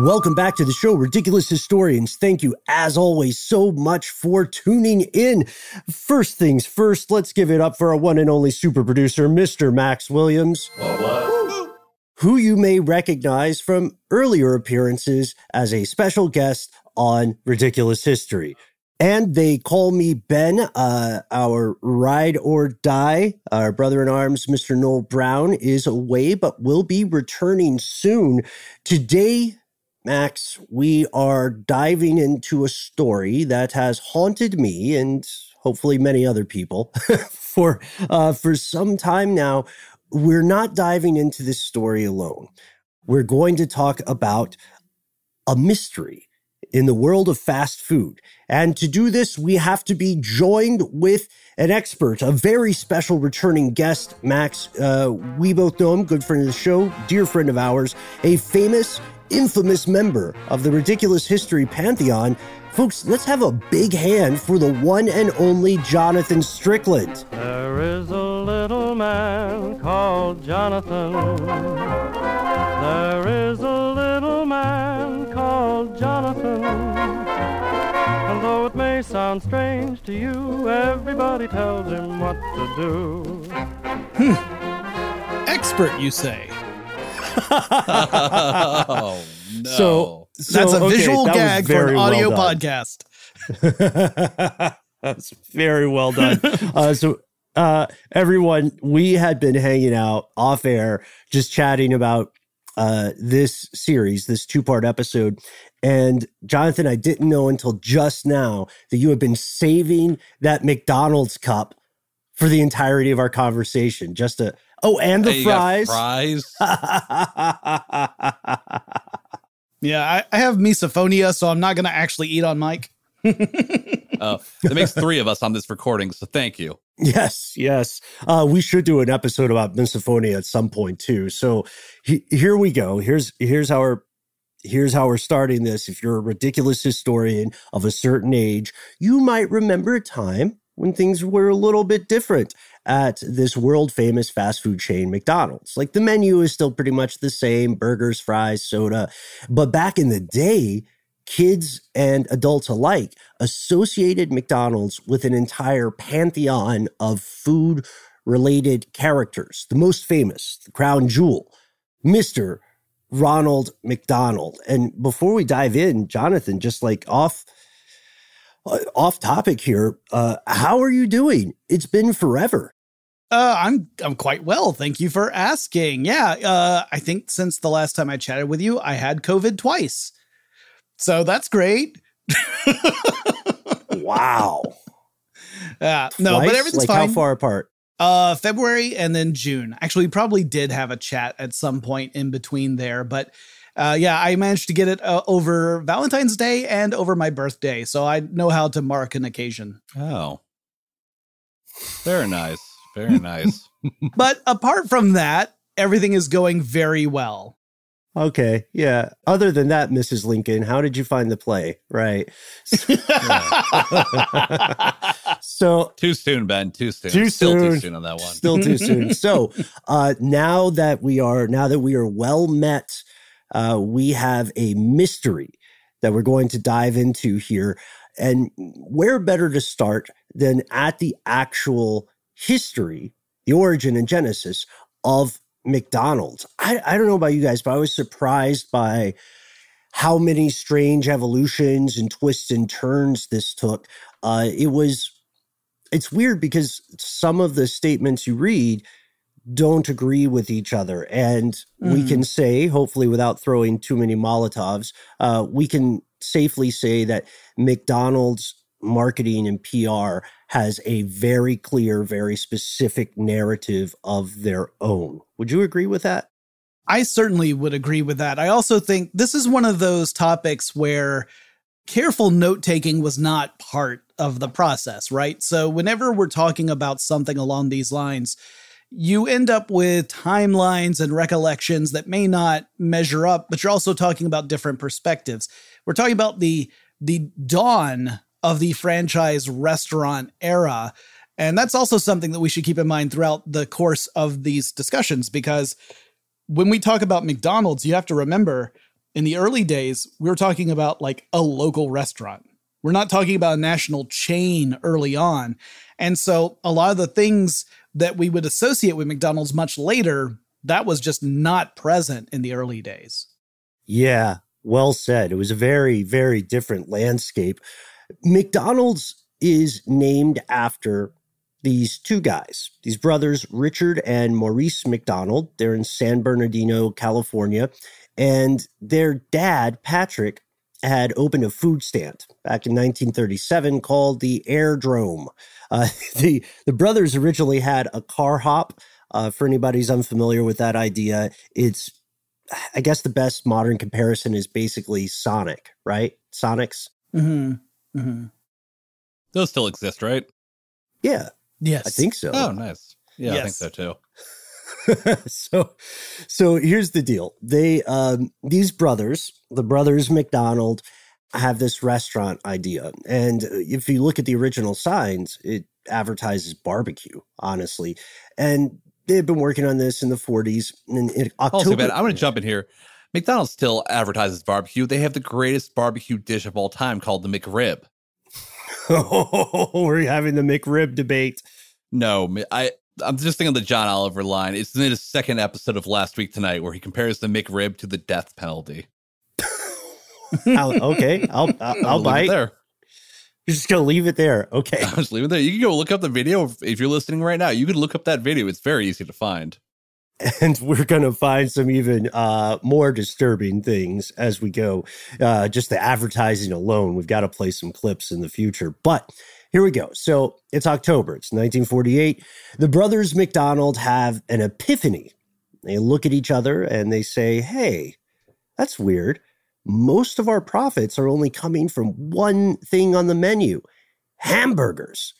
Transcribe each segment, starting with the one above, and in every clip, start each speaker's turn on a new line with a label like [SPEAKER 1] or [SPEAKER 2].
[SPEAKER 1] Welcome back to the show, Ridiculous Historians. Thank you, as always, so much for tuning in. First things first, let's give it up for our one and only super producer, Mr. Max Williams. Who you may recognize from earlier appearances as a special guest on Ridiculous History. And they call me Ben, uh, our ride or die. Our brother in arms, Mr. Noel Brown, is away, but will be returning soon. Today, Max, we are diving into a story that has haunted me and hopefully many other people for uh, for some time now. We're not diving into this story alone. We're going to talk about a mystery in the world of fast food. And to do this, we have to be joined with an expert, a very special returning guest, Max. Uh, we both know him, good friend of the show, dear friend of ours, a famous, infamous member of the Ridiculous History Pantheon. Folks, let's have a big hand for the one and only Jonathan Strickland.
[SPEAKER 2] There is a little man called Jonathan. There is a little man called Jonathan. And though it may sound strange to you, everybody tells him what to do. Hmm.
[SPEAKER 3] Expert, you say?
[SPEAKER 4] Oh, no.
[SPEAKER 1] So,
[SPEAKER 3] That's a
[SPEAKER 1] okay,
[SPEAKER 3] visual
[SPEAKER 1] that
[SPEAKER 3] gag for an audio
[SPEAKER 1] done.
[SPEAKER 3] podcast.
[SPEAKER 1] That's very well done. uh, so, uh, everyone, we had been hanging out off air, just chatting about uh, this series, this two part episode. And Jonathan, I didn't know until just now that you had been saving that McDonald's cup for the entirety of our conversation. Just to, oh, and the
[SPEAKER 4] Hey, you got
[SPEAKER 1] fries.
[SPEAKER 4] fries.
[SPEAKER 3] Yeah, I, I have misophonia, so I'm not going to actually eat on mic.
[SPEAKER 4] Oh, that makes three of us on this recording, so thank you.
[SPEAKER 1] Yes, yes. Uh, we should do an episode about misophonia at some point too. So he, here we go. Here's here's how we're here's how we're starting this. If you're a ridiculous historian of a certain age, you might remember a time when things were a little bit different at this world famous fast food chain McDonald's. Like the menu is still pretty much the same: burgers, fries, soda. But back in the day, kids and adults alike associated McDonald's with an entire pantheon of food related characters. The most famous, the crown jewel, Mr. Ronald McDonald. And before we dive in, Jonathan, just like off off topic here, uh, how are you doing? It's been forever.
[SPEAKER 3] Uh, I'm I'm quite well, thank you for asking. Yeah, uh, I think since the last time I chatted with you, I had COVID twice, so that's great.
[SPEAKER 1] wow.
[SPEAKER 3] Yeah, no, but everything's
[SPEAKER 1] like
[SPEAKER 3] fine.
[SPEAKER 1] how far apart?
[SPEAKER 3] Uh, February and then June. Actually, we probably did have a chat at some point in between there, but uh, yeah, I managed to get it uh, over Valentine's Day and over my birthday, so I know how to mark an occasion.
[SPEAKER 5] Oh, very nice, very nice.
[SPEAKER 3] but apart from that, everything is going very well.
[SPEAKER 1] Okay, yeah. Other than that, Mrs. Lincoln, how did you find the play? Right. so
[SPEAKER 5] too soon, Ben. Too soon.
[SPEAKER 1] Too
[SPEAKER 5] Still
[SPEAKER 1] soon.
[SPEAKER 5] too soon on that one.
[SPEAKER 1] Still too soon. So uh, now that we are now that we are well met, uh, we have a mystery that we're going to dive into here. And where better to start than at the actual history, the origin and genesis of McDonald's. I, I don't know about you guys, but I was surprised by how many strange evolutions and twists and turns this took. Uh, it was, it's weird because some of the statements you read don't agree with each other. And we
[SPEAKER 6] Mhm.
[SPEAKER 1] can say, hopefully without throwing too many Molotovs, uh, we can safely say that McDonald's marketing and PR has a very clear, very specific narrative of their own. Would you agree with that?
[SPEAKER 3] I certainly would agree with that. I also think this is one of those topics where careful note taking was not part of the process, right? So, whenever we're talking about something along these lines, you end up with timelines and recollections that may not measure up, but you're also talking about different perspectives. We're talking about the the dawn of the franchise restaurant era. And that's also something that we should keep in mind throughout the course of these discussions because when we talk about McDonald's, you have to remember in the early days, we were talking about like a local restaurant. We're not talking about a national chain early on. And so a lot of the things that we would associate with McDonald's much later, that was just not present in the early days.
[SPEAKER 1] Yeah, well said. It was a very, very different landscape. McDonald's is named after these two guys, these brothers, Richard and Maurice McDonald. They're in San Bernardino, California. And their dad, Patrick, had opened a food stand back in 1937 called the Airdrome. Uh, the, the brothers originally had a car hop. Uh, for anybody who's unfamiliar with that idea, it's I guess the best modern comparison is basically Sonic, right? Sonics.
[SPEAKER 3] Mm-hmm. Mm-hmm.
[SPEAKER 5] Those still exist, right?
[SPEAKER 1] Yeah.
[SPEAKER 3] Yes.
[SPEAKER 1] I think so.
[SPEAKER 5] Oh, nice. Yeah, I think so too.
[SPEAKER 1] so so here's the deal. They um these brothers, the brothers McDonald have this restaurant idea. And if you look at the original signs, it advertises barbecue, honestly. And they've been working on this in the 40s and in October.
[SPEAKER 5] I'm going to jump in here. McDonald's still advertises barbecue. They have the greatest barbecue dish of all time called the McRib.
[SPEAKER 1] Oh, we're having the McRib debate.
[SPEAKER 5] No, I I'm just thinking of the John Oliver line. It's in his second episode of last week tonight where he compares the McRib to the death penalty.
[SPEAKER 1] I'll- okay, I'll I'll, I'll bite.
[SPEAKER 5] there.
[SPEAKER 1] You're just gonna leave it there. Okay.
[SPEAKER 5] I'll just leave it there. You can go look up the video if- you're listening right now. You can look up that video. It's very easy to find.
[SPEAKER 1] and we're going to find some even uh, more disturbing things as we go. Uh, just the advertising alone, we've got to play some clips in the future. But here we go. So it's October, it's 1948. The brothers McDonald have an epiphany. They look at each other and they say, Hey, that's weird. Most of our profits are only coming from one thing on the menu hamburgers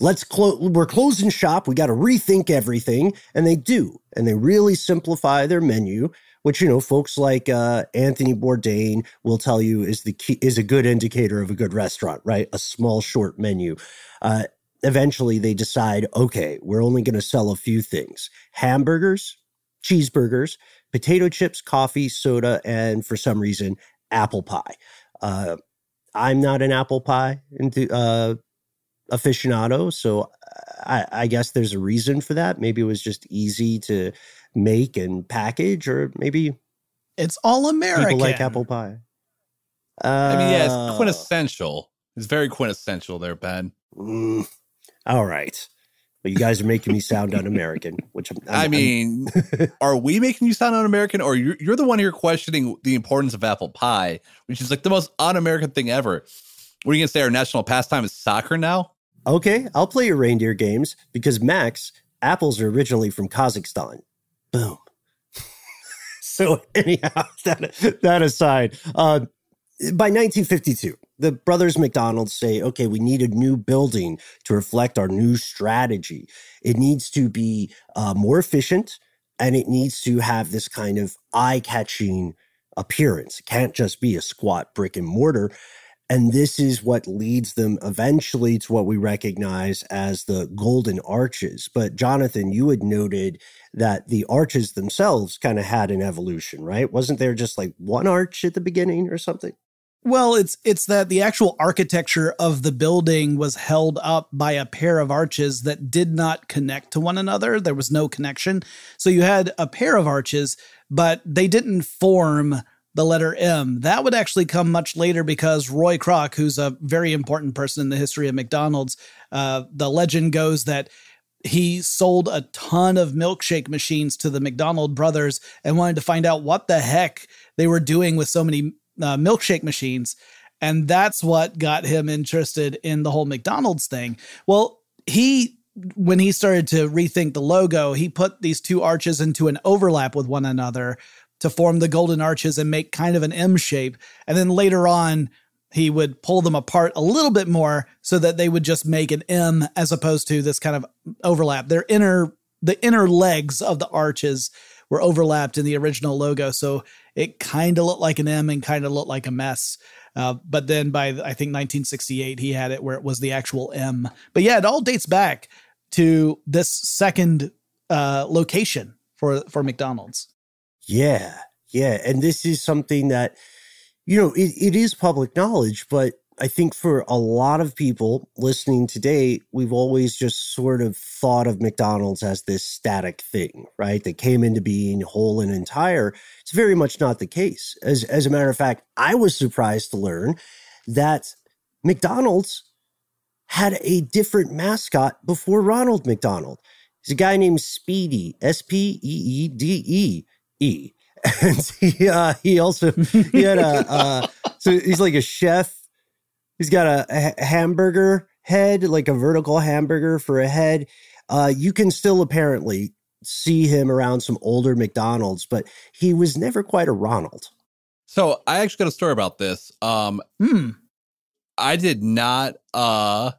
[SPEAKER 1] let's close we're closing shop we got to rethink everything and they do and they really simplify their menu which you know folks like uh, anthony bourdain will tell you is the key is a good indicator of a good restaurant right a small short menu uh, eventually they decide okay we're only going to sell a few things hamburgers cheeseburgers potato chips coffee soda and for some reason apple pie uh, i'm not an apple pie into uh, aficionado. So I, I guess there's a reason for that. Maybe it was just easy to make and package, or maybe
[SPEAKER 3] It's all American.
[SPEAKER 1] People like apple pie. Uh,
[SPEAKER 5] I mean, yeah, it's quintessential. It's very quintessential there, Ben.
[SPEAKER 1] mm, all right. But you guys are making me sound un-American, which I'm, I'm
[SPEAKER 5] I mean, are we making you sound un-American, or you're, you're the one here questioning the importance of apple pie, which is like the most un-American thing ever? What are you gonna say? Our national pastime is soccer now?
[SPEAKER 1] Okay, I'll play your reindeer games because Max, apples are originally from Kazakhstan. Boom. so anyhow, that, that aside, uh, by 1952, the brothers McDonald's say, okay, we need a new building to reflect our new strategy. It needs to be uh, more efficient and it needs to have this kind of eye catching appearance. It can't just be a squat brick and mortar. And this is what leads them eventually to what we recognize as the golden arches. But Jonathan, you had noted that the arches themselves kind of had an evolution, right? Wasn't there just like one arch at the beginning or something?
[SPEAKER 3] Well, it's it's that the actual architecture of the building was held up by a pair of arches that did not connect to one another. There was no connection. So you had a pair of arches, but they didn't form the letter M. That would actually come much later because Ray Kroc, who's a very important person in the history of McDonald's, uh, the legend goes that he sold a ton of milkshake machines to the McDonald brothers and wanted to find out what the heck they were doing with so many uh, milkshake machines. And that's what got him interested in the whole McDonald's thing. Well, he, when he started to rethink the logo, he put these two arches into an overlap with one another to form the golden arches and make kind of an M shape. And then later on, he would pull them apart a little bit more so that they would just make an M as opposed to this kind of overlap. Their inner, the inner legs of the arches were overlapped in the original logo. So it kind of looked like an M and kind of looked like a mess. Uh, but then by I think 1968, he had it where it was the actual M. But yeah, it all dates back to this second uh, location for for McDonald's.
[SPEAKER 1] Yeah, yeah. And this is something that, you know, it, it is public knowledge, but I think for a lot of people listening today, we've always just sort of thought of McDonald's as this static thing, right? That came into being whole and entire. It's very much not the case. As, as a matter of fact, I was surprised to learn that McDonald's had a different mascot before Ronald McDonald. He's a guy named Speedee, S P E E D E E. And he, uh, he also he had a uh, so he's like a chef He's got a, a, hamburger head, like a vertical hamburger for a head. Uh, you can still apparently see him around some older McDonald's, but he was never quite a Ronald.
[SPEAKER 5] So I actually got a story about this. Um,
[SPEAKER 3] hmm.
[SPEAKER 5] I did not. Uh,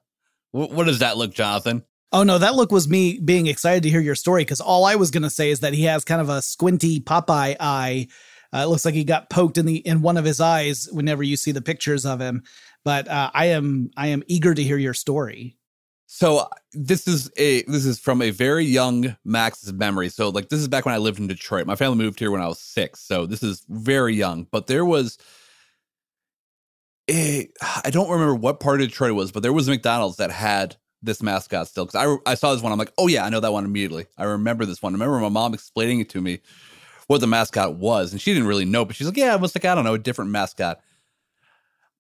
[SPEAKER 5] wh- what does that look, Jonathan?
[SPEAKER 3] Oh no, that look was me being excited to hear your story because all I was going to say is that he has kind of a squinty Popeye eye. Uh, it looks like he got poked in the in one of his eyes whenever you see the pictures of him. But uh, I am I am eager to hear your story.
[SPEAKER 5] So this is a this is from a very young Max's memory. So like this is back when I lived in Detroit. My family moved here when I was six. So this is very young. But there was a I don't remember what part of Detroit it was, but there was a McDonald's that had this mascot still. Because I I saw this one. I'm like, oh yeah, I know that one immediately. I remember this one. I remember my mom explaining it to me what the mascot was, and she didn't really know, but she's like, yeah, it was like I don't know, a different mascot.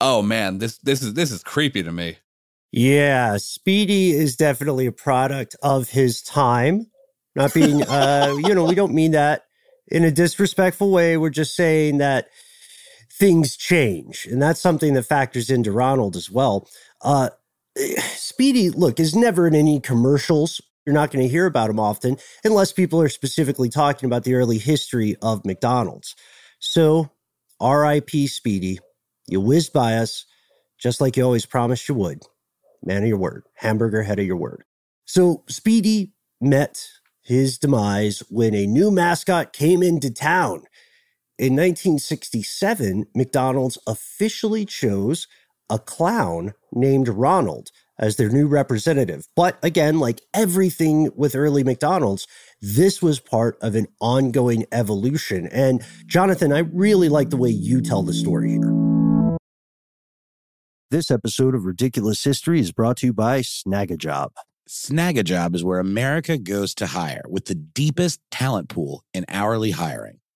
[SPEAKER 5] Oh man, this this is this is creepy to me.
[SPEAKER 1] Yeah, Speedee is definitely a product of his time. Not being, uh, you know, we don't mean that in a disrespectful way. We're just saying that things change, and that's something that factors into Ronald as well. Uh, Speedee, look, is never in any commercials. You're not going to hear about him often unless people are specifically talking about the early history of McDonald's. So, R.I.P. Speedee. You whizzed by us just like you always promised you would. Man of your word, hamburger head of your word. So Speedee met his demise when a new mascot came into town. In 1967, McDonald's officially chose a clown named Ronald as their new representative. But again, like everything with early McDonald's, this was part of an ongoing evolution. And Jonathan, I really like the way you tell the story here. This episode of Ridiculous History is brought to you by Snagajob.
[SPEAKER 4] Snagajob is where America goes to hire with the deepest talent pool in hourly hiring.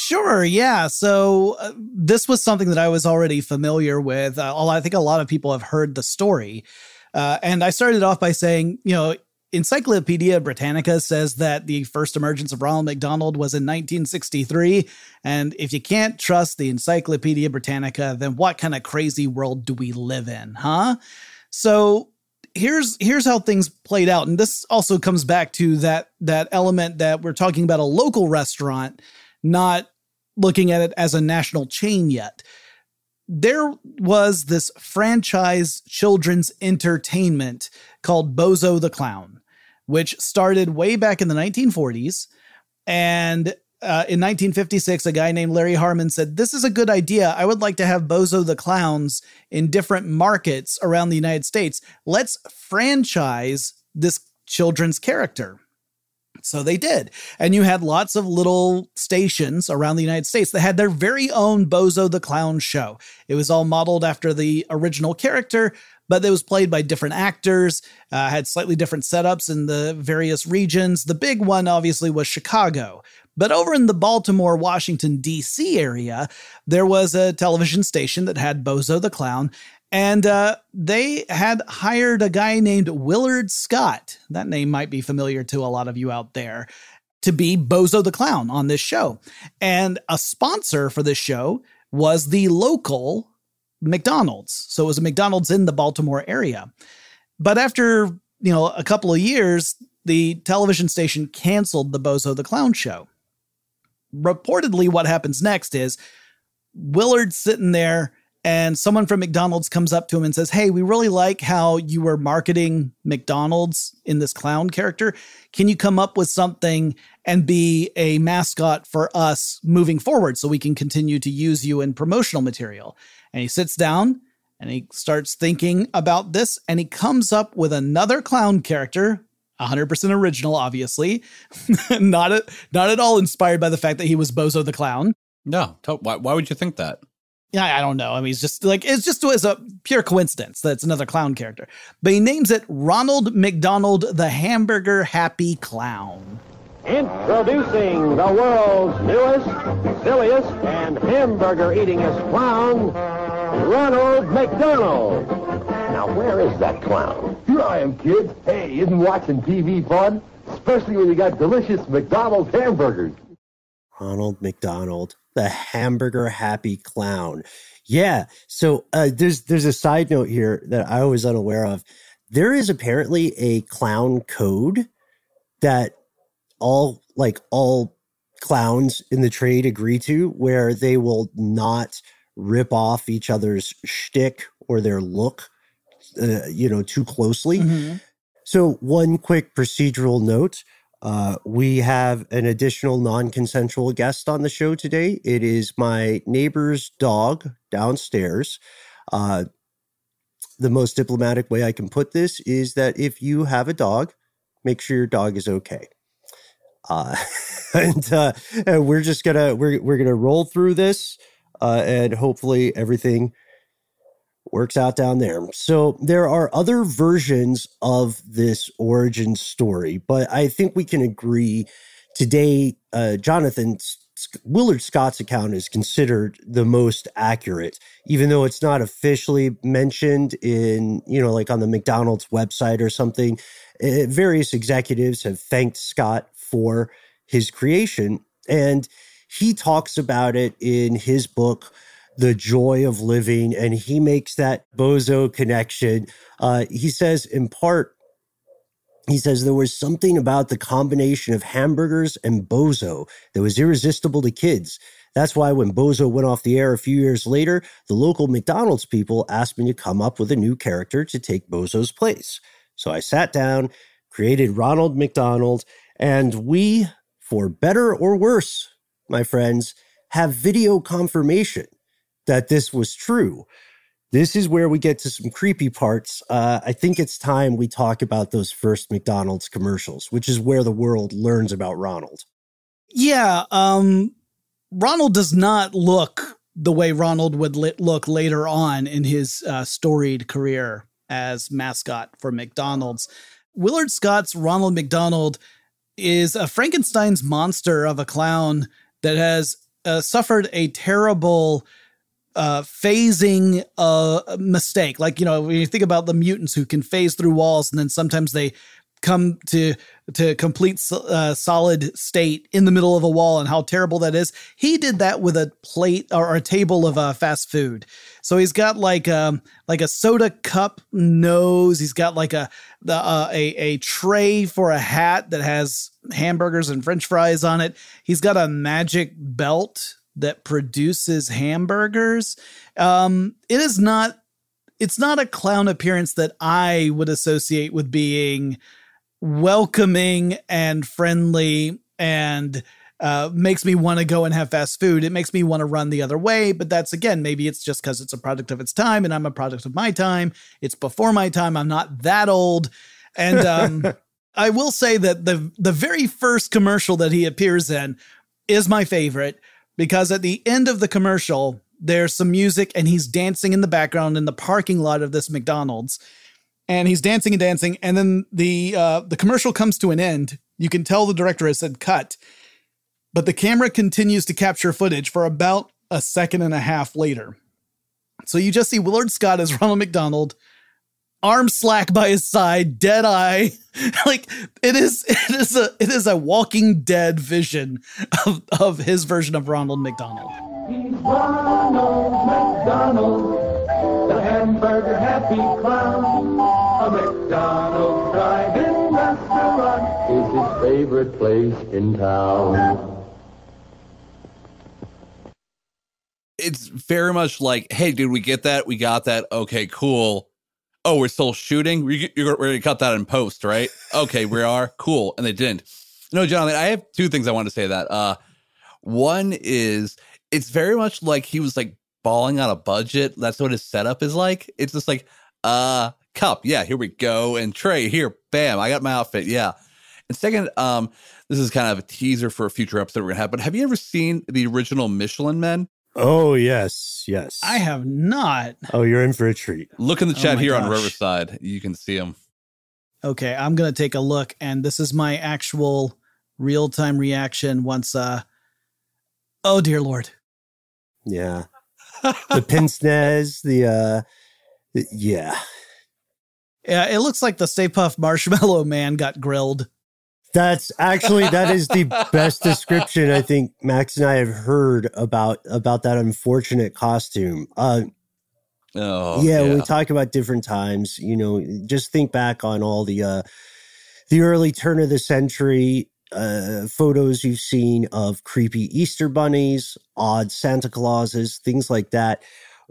[SPEAKER 3] Sure, yeah. So uh, this was something that I was already familiar with. Uh, I think a lot of people have heard the story. Uh, and I started off by saying, you know, Encyclopedia Britannica says that the first emergence of Ronald McDonald was in 1963. And if you can't trust the Encyclopedia Britannica, then what kind of crazy world do we live in, huh? So here's here's how things played out and this also comes back to that that element that we're talking about a local restaurant not looking at it as a national chain yet there was this franchise children's entertainment called Bozo the Clown, which started way back in the 1940s. And uh, in 1956, a guy named Larry Harmon said, This is a good idea. I would like to have Bozo the Clowns in different markets around the United States. Let's franchise this children's character. So they did. And you had lots of little stations around the United States that had their very own Bozo the Clown show. It was all modeled after the original character, but it was played by different actors, uh, had slightly different setups in the various regions. The big one, obviously, was Chicago. But over in the Baltimore, Washington, D.C. area, there was a television station that had Bozo the Clown, and uh, they had hired a guy named Willard Scott. That name might be familiar to a lot of you out there. To be Bozo the Clown on this show. And a sponsor for this show was the local McDonald's. So it was a McDonald's in the Baltimore area. But after, you know, a couple of years, the television station canceled the Bozo the Clown show. Reportedly, what happens next is Willard's sitting there and someone from McDonald's comes up to him and says, Hey, we really like how you were marketing McDonald's in this clown character. Can you come up with something and be a mascot for us moving forward so we can continue to use you in promotional material? And he sits down and he starts thinking about this and he comes up with another clown character 100% original obviously not a, not at all inspired by the fact that he was bozo the clown
[SPEAKER 5] no why, why would you think that
[SPEAKER 3] yeah, I don't know. I mean, it's just like it's just as a pure coincidence that it's another clown character. But he names it Ronald McDonald the Hamburger Happy Clown.
[SPEAKER 6] Introducing the world's newest, silliest, and hamburger eatingest clown, Ronald McDonald. Now, where is that clown?
[SPEAKER 7] Here I am, kids. Hey, isn't watching TV fun? Especially when you got delicious McDonald's hamburgers.
[SPEAKER 1] Ronald McDonald the hamburger happy clown. Yeah. So uh, there's there's a side note here that I was unaware of. There is apparently a clown code that all like all clowns in the trade agree to, where they will not rip off each other's shtick or their look, uh, you know, too closely. Mm-hmm. So one quick procedural note. Uh, we have an additional non consensual guest on the show today. It is my neighbor's dog downstairs. Uh, the most diplomatic way I can put this is that if you have a dog, make sure your dog is okay. Uh, and, uh, and we're just gonna we're we're gonna roll through this, uh, and hopefully everything works out down there. So there are other versions of this origin story, but I think we can agree today, uh, Jonathan Willard Scott's account is considered the most accurate, even though it's not officially mentioned in, you know, like on the McDonald's website or something. Uh, various executives have thanked Scott for his creation, and he talks about it in his book the joy of living. And he makes that bozo connection. Uh, he says, in part, he says there was something about the combination of hamburgers and bozo that was irresistible to kids. That's why when Bozo went off the air a few years later, the local McDonald's people asked me to come up with a new character to take Bozo's place. So I sat down, created Ronald McDonald, and we, for better or worse, my friends, have video confirmation that this was true. This is where we get to some creepy parts. Uh, I think it's time we talk about those first McDonald's commercials, which is where the world learns about Ronald.
[SPEAKER 3] Yeah, um, Ronald does not look the way Ronald would look later on in his uh, storied career as mascot for McDonald's. Willard Scott's Ronald McDonald is a Frankenstein's monster of a clown that has uh, suffered a terrible uh, phasing uh, mistake. Like, you know, when you think about the mutants who can phase through walls and then sometimes they come to to complete uh, solid state in the middle of a wall and how terrible that is. He did that with a plate or a table of uh, fast food. So he's got like um like a soda cup nose. He's got like a the uh, a a tray for a hat that has hamburgers and French fries on it. He's got a magic belt that produces hamburgers. Um, it is not it's not a clown appearance that I would associate with being welcoming and friendly and uh, makes me want to go and have fast food. It makes me want to run the other way. But that's again, maybe it's just because it's a product of its time and I'm a product of my time. It's before my time. I'm not that old. And um, I will say that the the very first commercial that he appears in is my favorite because at the end of the commercial there's some music and he's dancing in the background in the parking lot of this McDonald's. And he's dancing and dancing. And then the uh, the commercial comes to an end. You can tell the director has said cut. But the camera continues to capture footage for about a second and a half later. So you just see Willard Scott as Ronald McDonald arm slack by his side dead eye like it is it is a it is a walking dead vision of of his version of Ronald McDonald
[SPEAKER 8] He's Ronald McDonald, the hamburger happy clown. A McDonald's drive-in restaurant is his favorite place in town.
[SPEAKER 5] It's very much like, hey, did we get that? We got that. Okay, cool. Oh, we're still shooting. We- You're going to cut that in post, right? Okay, we are. Cool. And they didn't. No, Jonathan, I have two things I want to say that. Uh, one is it's very much like he was like balling on a budget. That's what his setup is like. It's just like, uh, cup, yeah, here we go. And tray, here, bam, I got my outfit. Yeah. And second, um, this is kind of a teaser for a future episode we're gonna have. But have you ever seen the original Michelin Men?
[SPEAKER 1] Oh yes, yes.
[SPEAKER 3] I have not.
[SPEAKER 1] Oh, you're in for a treat.
[SPEAKER 5] Look in the
[SPEAKER 3] Oh
[SPEAKER 5] chat
[SPEAKER 3] my
[SPEAKER 5] here on. Riverside. You can see them.
[SPEAKER 3] Okay, I'm gonna take a look, and this is my actual real time reaction once. uh Oh dear lord!
[SPEAKER 1] Yeah. the pince nez, the uh the- yeah.
[SPEAKER 3] Yeah, it looks like the Stay Puft Marshmallow Man got grilled.
[SPEAKER 1] That's actually that is the best description I think Max and I have heard about about that unfortunate costume. Uh
[SPEAKER 5] Oh,
[SPEAKER 1] yeah, when we talk about different times, you know, just think back on all the uh the early turn of the century uh photos you've seen of creepy Easter bunnies, odd Santa Clauses, things like that.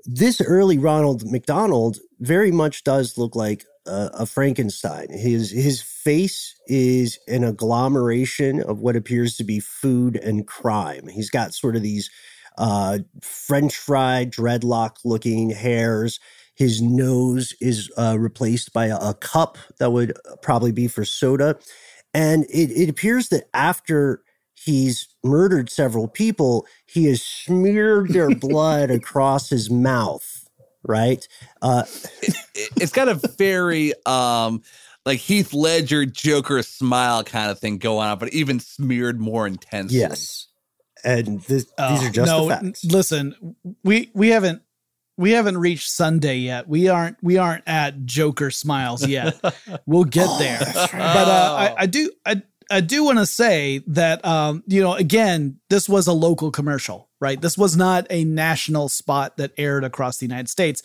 [SPEAKER 1] This early Ronald McDonald very much does look like a, a Frankenstein. His his face is an agglomeration of what appears to be food and crime. He's got sort of these uh, French fried dreadlock looking hairs. His nose is uh, replaced by a, a cup that would probably be for soda. And it, it appears that after he's murdered several people, he has smeared their blood across his mouth, right? Uh,
[SPEAKER 5] it's got a very um like Heath Ledger Joker smile kind of thing going on, but even smeared more intensely.
[SPEAKER 1] yes. And this, these
[SPEAKER 3] Oh,
[SPEAKER 1] are just
[SPEAKER 3] no,
[SPEAKER 1] the
[SPEAKER 3] n-
[SPEAKER 1] facts.
[SPEAKER 3] listen, we we haven't we haven't reached Sunday yet. We aren't we aren't at Joker smiles yet. we'll get there. But uh, I, I do I I do want to say that um you know again this was a local commercial right. This was not a national spot that aired across the United States.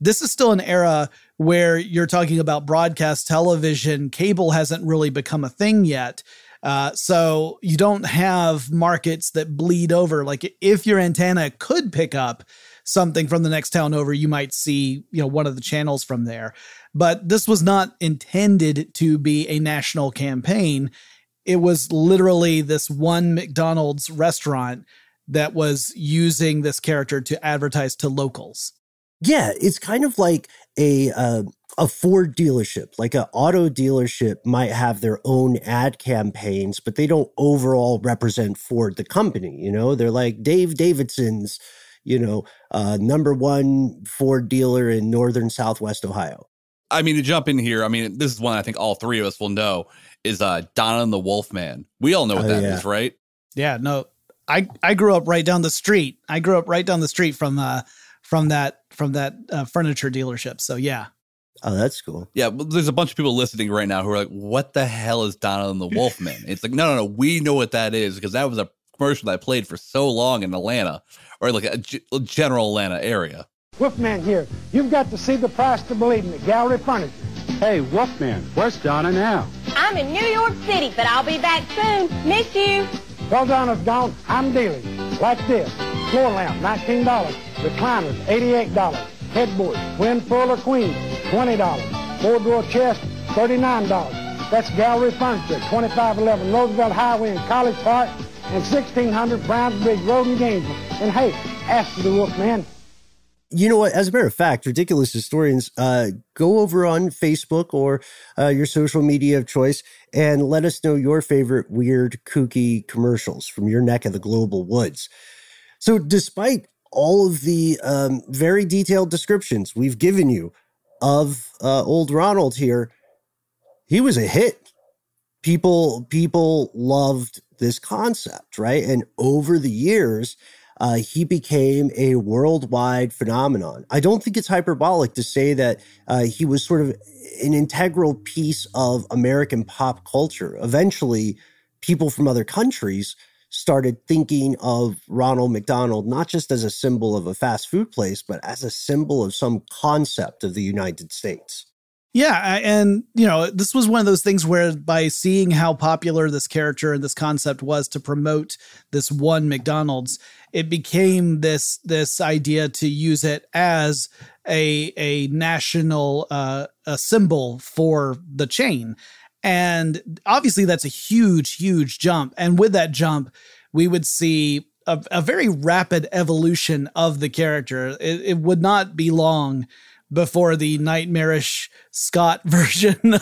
[SPEAKER 3] This is still an era where you're talking about broadcast television. Cable hasn't really become a thing yet. Uh, so you don't have markets that bleed over. Like if your antenna could pick up something from the next town over, you might see, you know, one of the channels from there. But this was not intended to be a national campaign. It was literally this one McDonald's restaurant that was using this character to advertise to locals.
[SPEAKER 1] Yeah, it's kind of like a uh, a Ford dealership. Like an auto dealership might have their own ad campaigns, but they don't overall represent Ford the company. You know, they're like Dave Davidson's, you know, uh, number one Ford dealer in northern Southwest Ohio.
[SPEAKER 5] I mean, to jump in here, I mean, this is one I think all three of us will know is uh Donna and the Wolfman. We all know what
[SPEAKER 1] Oh,
[SPEAKER 5] that is,
[SPEAKER 1] yeah.
[SPEAKER 5] right?
[SPEAKER 3] Yeah, no. I I grew up right down the street. I grew up right down the street from uh from that from that uh, furniture dealership. So yeah.
[SPEAKER 1] Oh, that's cool.
[SPEAKER 5] Yeah, but there's a bunch of people listening right now who are like, "What the hell is Donna and the Wolfman?" it's like, no, no, no, we know what that is because that was a commercial that I played for so long in Atlanta or like a g- general Atlanta area.
[SPEAKER 9] Wolfman here. You've got to see the price to believe in it. Gallery Furniture.
[SPEAKER 10] Hey, Wolfman, where's Donna now?
[SPEAKER 11] I'm in New York City, but I'll be back soon. Miss you.
[SPEAKER 9] Well, Donna's gone. I'm dealing. Like this. Floor lamp, $19. Recliners, $88. Headboard, twin, full, or queen, $20. Four-drawer chest, $39. That's Gallery Furniture, 2511 Roosevelt Highway in College Park, and 1600 Browns Bridge Road in Gainesville. And hey, ask for the Wolfman.
[SPEAKER 1] you know what? As a matter of fact, ridiculous historians, uh, go over on Facebook or uh, your social media of choice and let us know your favorite weird, kooky commercials from your neck of the global woods. So, despite all of the um, very detailed descriptions we've given you of uh, old Ronald here, he was a hit. People, people loved this concept, right? And over the years, uh, he became a worldwide phenomenon. I don't think it's hyperbolic to say that uh, he was sort of an integral piece of American pop culture. Eventually, people from other countries started thinking of Ronald McDonald not just as a symbol of a fast food place, but as a symbol of some concept of the United States.
[SPEAKER 3] Yeah, and you know, this was one of those things where by seeing how popular this character and this concept was to promote this one McDonald's, it became this this idea to use it as a a national uh, a symbol for the chain. And obviously that's a huge huge jump. And with that jump, we would see a, a very rapid evolution of the character. It, it would not be long before the nightmarish Scott version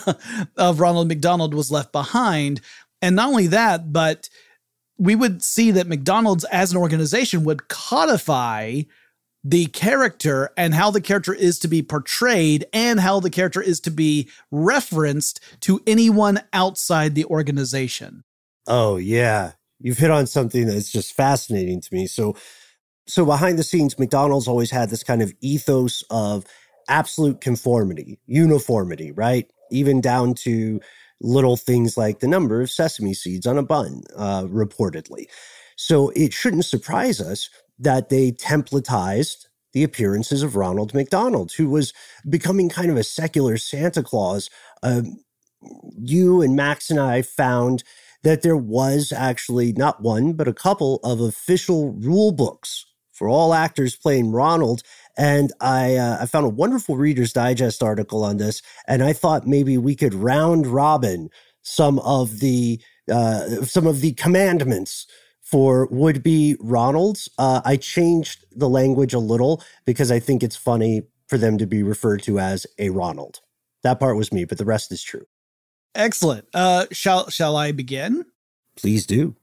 [SPEAKER 3] of Ronald McDonald was left behind. And not only that, but we would see that McDonald's as an organization would codify the character and how the character is to be portrayed and how the character is to be referenced to anyone outside the organization.
[SPEAKER 1] Oh yeah, you've hit on something that's just fascinating to me. So, so behind the scenes, McDonald's always had this kind of ethos of absolute conformity, uniformity, right? Even down to little things like the number of sesame seeds on a bun, uh, reportedly. So it shouldn't surprise us that they templatized the appearances of Ronald McDonald, who was becoming kind of a secular Santa Claus. Um, you and Max and I found that there was actually not one, but a couple of official rule books for all actors playing Ronald. And I, uh, I found a wonderful Reader's Digest article on this, and I thought maybe we could round robin some of the uh, some of the commandments for would be Ronalds. Uh, I changed the language a little because I think it's funny for them to be referred to as a Ronald. That part was me, but the rest is true.
[SPEAKER 3] Excellent. Uh, shall shall I begin?
[SPEAKER 1] Please do.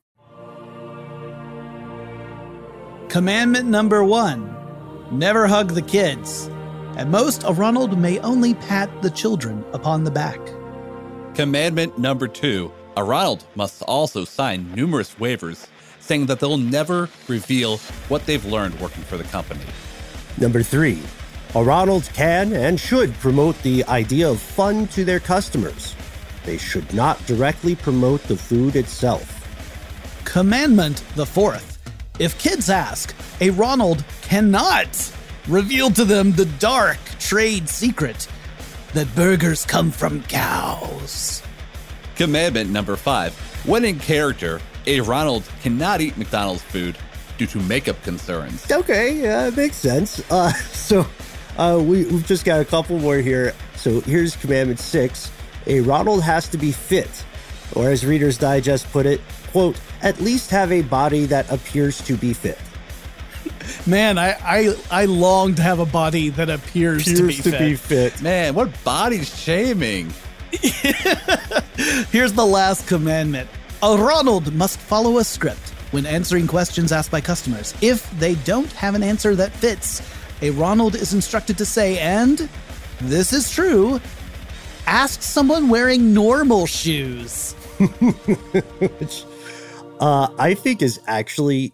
[SPEAKER 3] Commandment number one never hug the kids. At most, a Ronald may only pat the children upon the back.
[SPEAKER 5] Commandment number two a Ronald must also sign numerous waivers saying that they'll never reveal what they've learned working for the company.
[SPEAKER 1] Number three, a Ronald can and should promote the idea of fun to their customers. They should not directly promote the food itself.
[SPEAKER 3] Commandment the fourth if kids ask, a Ronald cannot reveal to them the dark trade secret that burgers come from cows.
[SPEAKER 5] Commandment number five when in character, a Ronald cannot eat McDonald's food due to makeup concerns.
[SPEAKER 1] Okay, yeah, it makes sense. Uh, so uh, we, we've just got a couple more here. So here's Commandment six a Ronald has to be fit, or as Reader's Digest put it, quote, at least have a body that appears to be fit.
[SPEAKER 3] Man, I I, I long to have a body that appears, to, be,
[SPEAKER 1] to
[SPEAKER 3] fit.
[SPEAKER 1] be fit.
[SPEAKER 5] Man, what body shaming.
[SPEAKER 3] Here's the last commandment. A Ronald must follow a script when answering questions asked by customers. If they don't have an answer that fits, a Ronald is instructed to say, and this is true, ask someone wearing normal shoes.
[SPEAKER 1] Which uh, I think is actually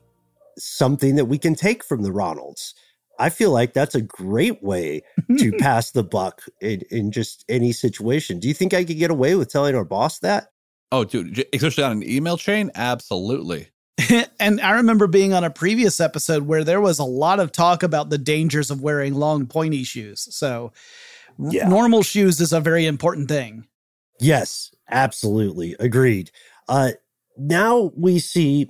[SPEAKER 1] something that we can take from the Ronalds. I feel like that's a great way to pass the buck in, in just any situation. Do you think I could get away with telling our boss that?
[SPEAKER 5] Oh, dude, especially on an email chain? Absolutely.
[SPEAKER 3] and I remember being on a previous episode where there was a lot of talk about the dangers of wearing long, pointy shoes. So,
[SPEAKER 1] Yeah.
[SPEAKER 3] normal shoes is a very important thing.
[SPEAKER 1] Yes, absolutely. Agreed. Uh, now we see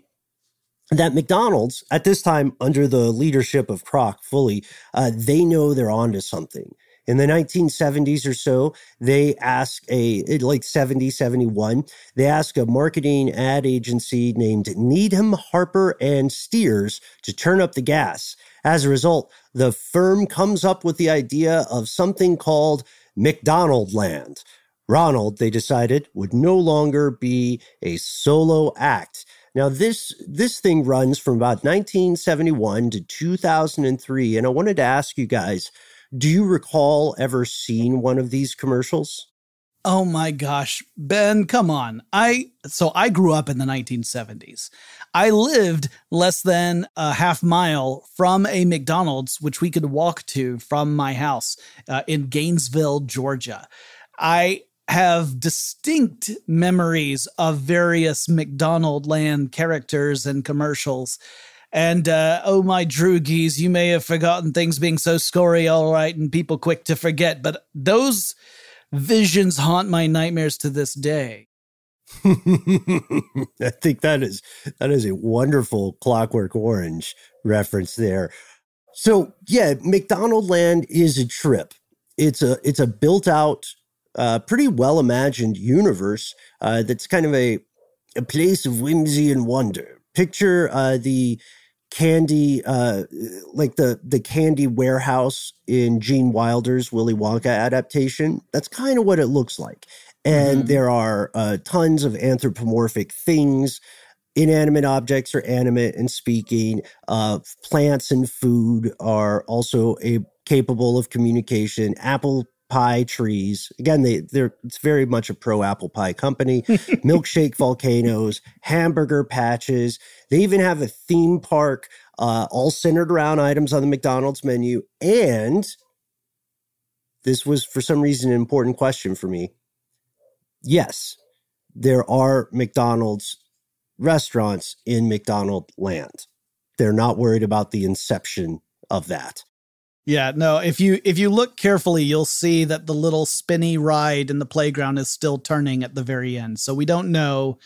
[SPEAKER 1] that McDonald's, at this time under the leadership of Kroc fully, uh, they know they're onto something. In the 1970s or so, they ask a, like 70, 71, they ask a marketing ad agency named Needham, Harper, and Steers to turn up the gas. As a result, the firm comes up with the idea of something called McDonald Land. Ronald, they decided, would no longer be a solo act. Now this this thing runs from about 1971 to 2003 and I wanted to ask you guys, do you recall ever seeing one of these commercials?
[SPEAKER 3] Oh my gosh, Ben, come on. I so I grew up in the 1970s. I lived less than a half mile from a McDonald's which we could walk to from my house uh, in Gainesville, Georgia. I have distinct memories of various McDonald land characters and commercials. And uh, oh my droogies, you may have forgotten things being so scory, all right, and people quick to forget, but those visions haunt my nightmares to this day.
[SPEAKER 1] I think that is that is a wonderful Clockwork Orange reference there. So yeah, McDonald Land is a trip. It's a it's a built out, uh, pretty well imagined universe uh, that's kind of a a place of whimsy and wonder. Picture uh, the candy, uh, like the the candy warehouse in Gene Wilder's Willy Wonka adaptation. That's kind of what it looks like. And
[SPEAKER 12] Mhm.
[SPEAKER 1] there are uh, tons of anthropomorphic things. Inanimate objects are animate and speaking. Uh, plants and food are also a, capable of communication. Apple pie trees. Again, they they're it's very much a pro apple pie company. Milkshake volcanoes, hamburger patches. They even have a theme park, uh, all centered around items on the McDonald's menu. And this was for some reason an important question for me. Yes, there are McDonald's restaurants in McDonald land. They're not worried about the inception of that.
[SPEAKER 3] Yeah, no, if you if you look carefully, you'll see that the little spinny ride in the playground is still turning at the very end. So we don't know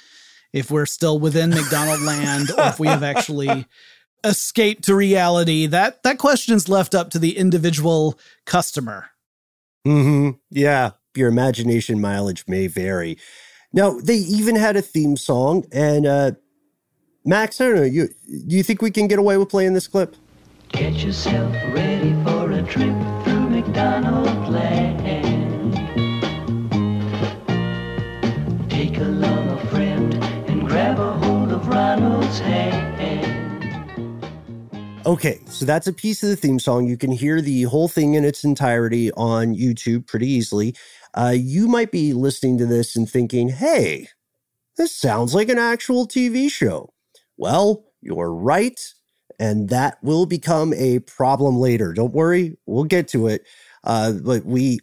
[SPEAKER 3] if we're still within McDonald land or if we have actually escaped to reality. That that question's left up to the individual customer.
[SPEAKER 1] hmm Yeah, your imagination mileage may vary. Now, they even had a theme song, and uh, Max, I don't know, you do you think we can get away with playing this clip?
[SPEAKER 12] Get yourself ready for a trip through McDonald land. Take along a friend and grab a hold of Ronald's hand.
[SPEAKER 1] Okay, so that's a piece of the theme song. You can hear the whole thing in its entirety on YouTube pretty easily. Uh, you might be listening to this and thinking, hey, this sounds like an actual TV show. Well, you're right. And that will become a problem later. Don't worry, we'll get to it. Uh, but we,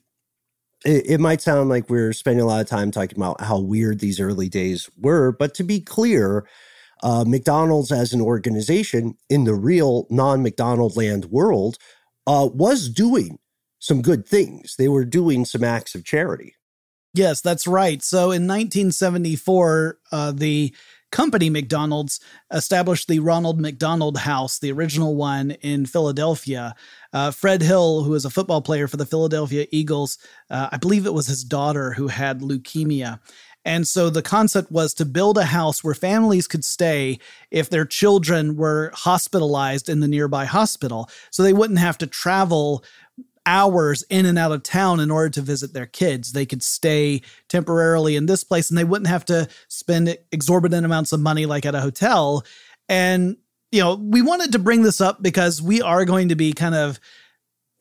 [SPEAKER 1] it, it might sound like we're spending a lot of time talking about how weird these early days were. But to be clear, uh, McDonald's as an organization in the real non McDonald land world uh, was doing some good things. They were doing some acts of charity.
[SPEAKER 3] Yes, that's right. So in 1974, uh, the company McDonald's established the Ronald McDonald House, the original one in Philadelphia. Uh, Fred Hill, who is a football player for the Philadelphia Eagles, uh, I believe it was his daughter who had leukemia. And so the concept was to build a house where families could stay if their children were hospitalized in the nearby hospital. So they wouldn't have to travel hours in and out of town in order to visit their kids. They could stay temporarily in this place and they wouldn't have to spend exorbitant amounts of money like at a hotel. And, you know, we wanted to bring this up because we are going to be kind of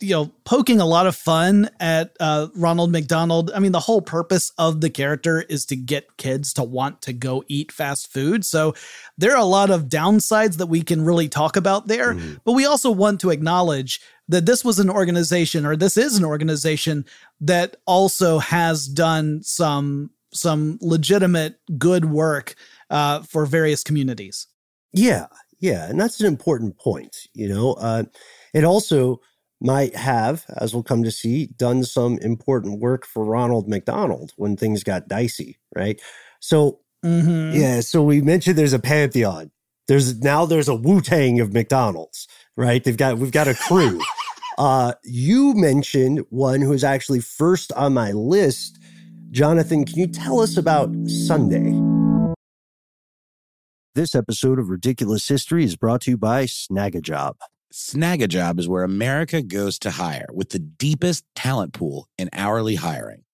[SPEAKER 3] you know, poking a lot of fun at uh, Ronald McDonald. I mean, the whole purpose of the character is to get kids to want to go eat fast food. So there are a lot of downsides that we can really talk about there. But we also want to acknowledge that this was an organization, or this is an organization that also has done some some legitimate good work uh, for various communities.
[SPEAKER 1] Yeah, yeah, and that's an important point. You know, uh, it also might have, as we'll come to see, done some important work for Ronald McDonald when things got dicey, right? So,
[SPEAKER 3] Mhm.
[SPEAKER 1] yeah, so we mentioned there's a pantheon. There's now there's a Wu Tang of McDonald's, right? They've got we've got a crew. Uh, you mentioned one who is actually first on my list. Jonathan, can you tell us about Sundae? This episode of Ridiculous History is brought to you by Snagajob.
[SPEAKER 4] Snagajob is where America goes to hire with the deepest talent pool in hourly hiring.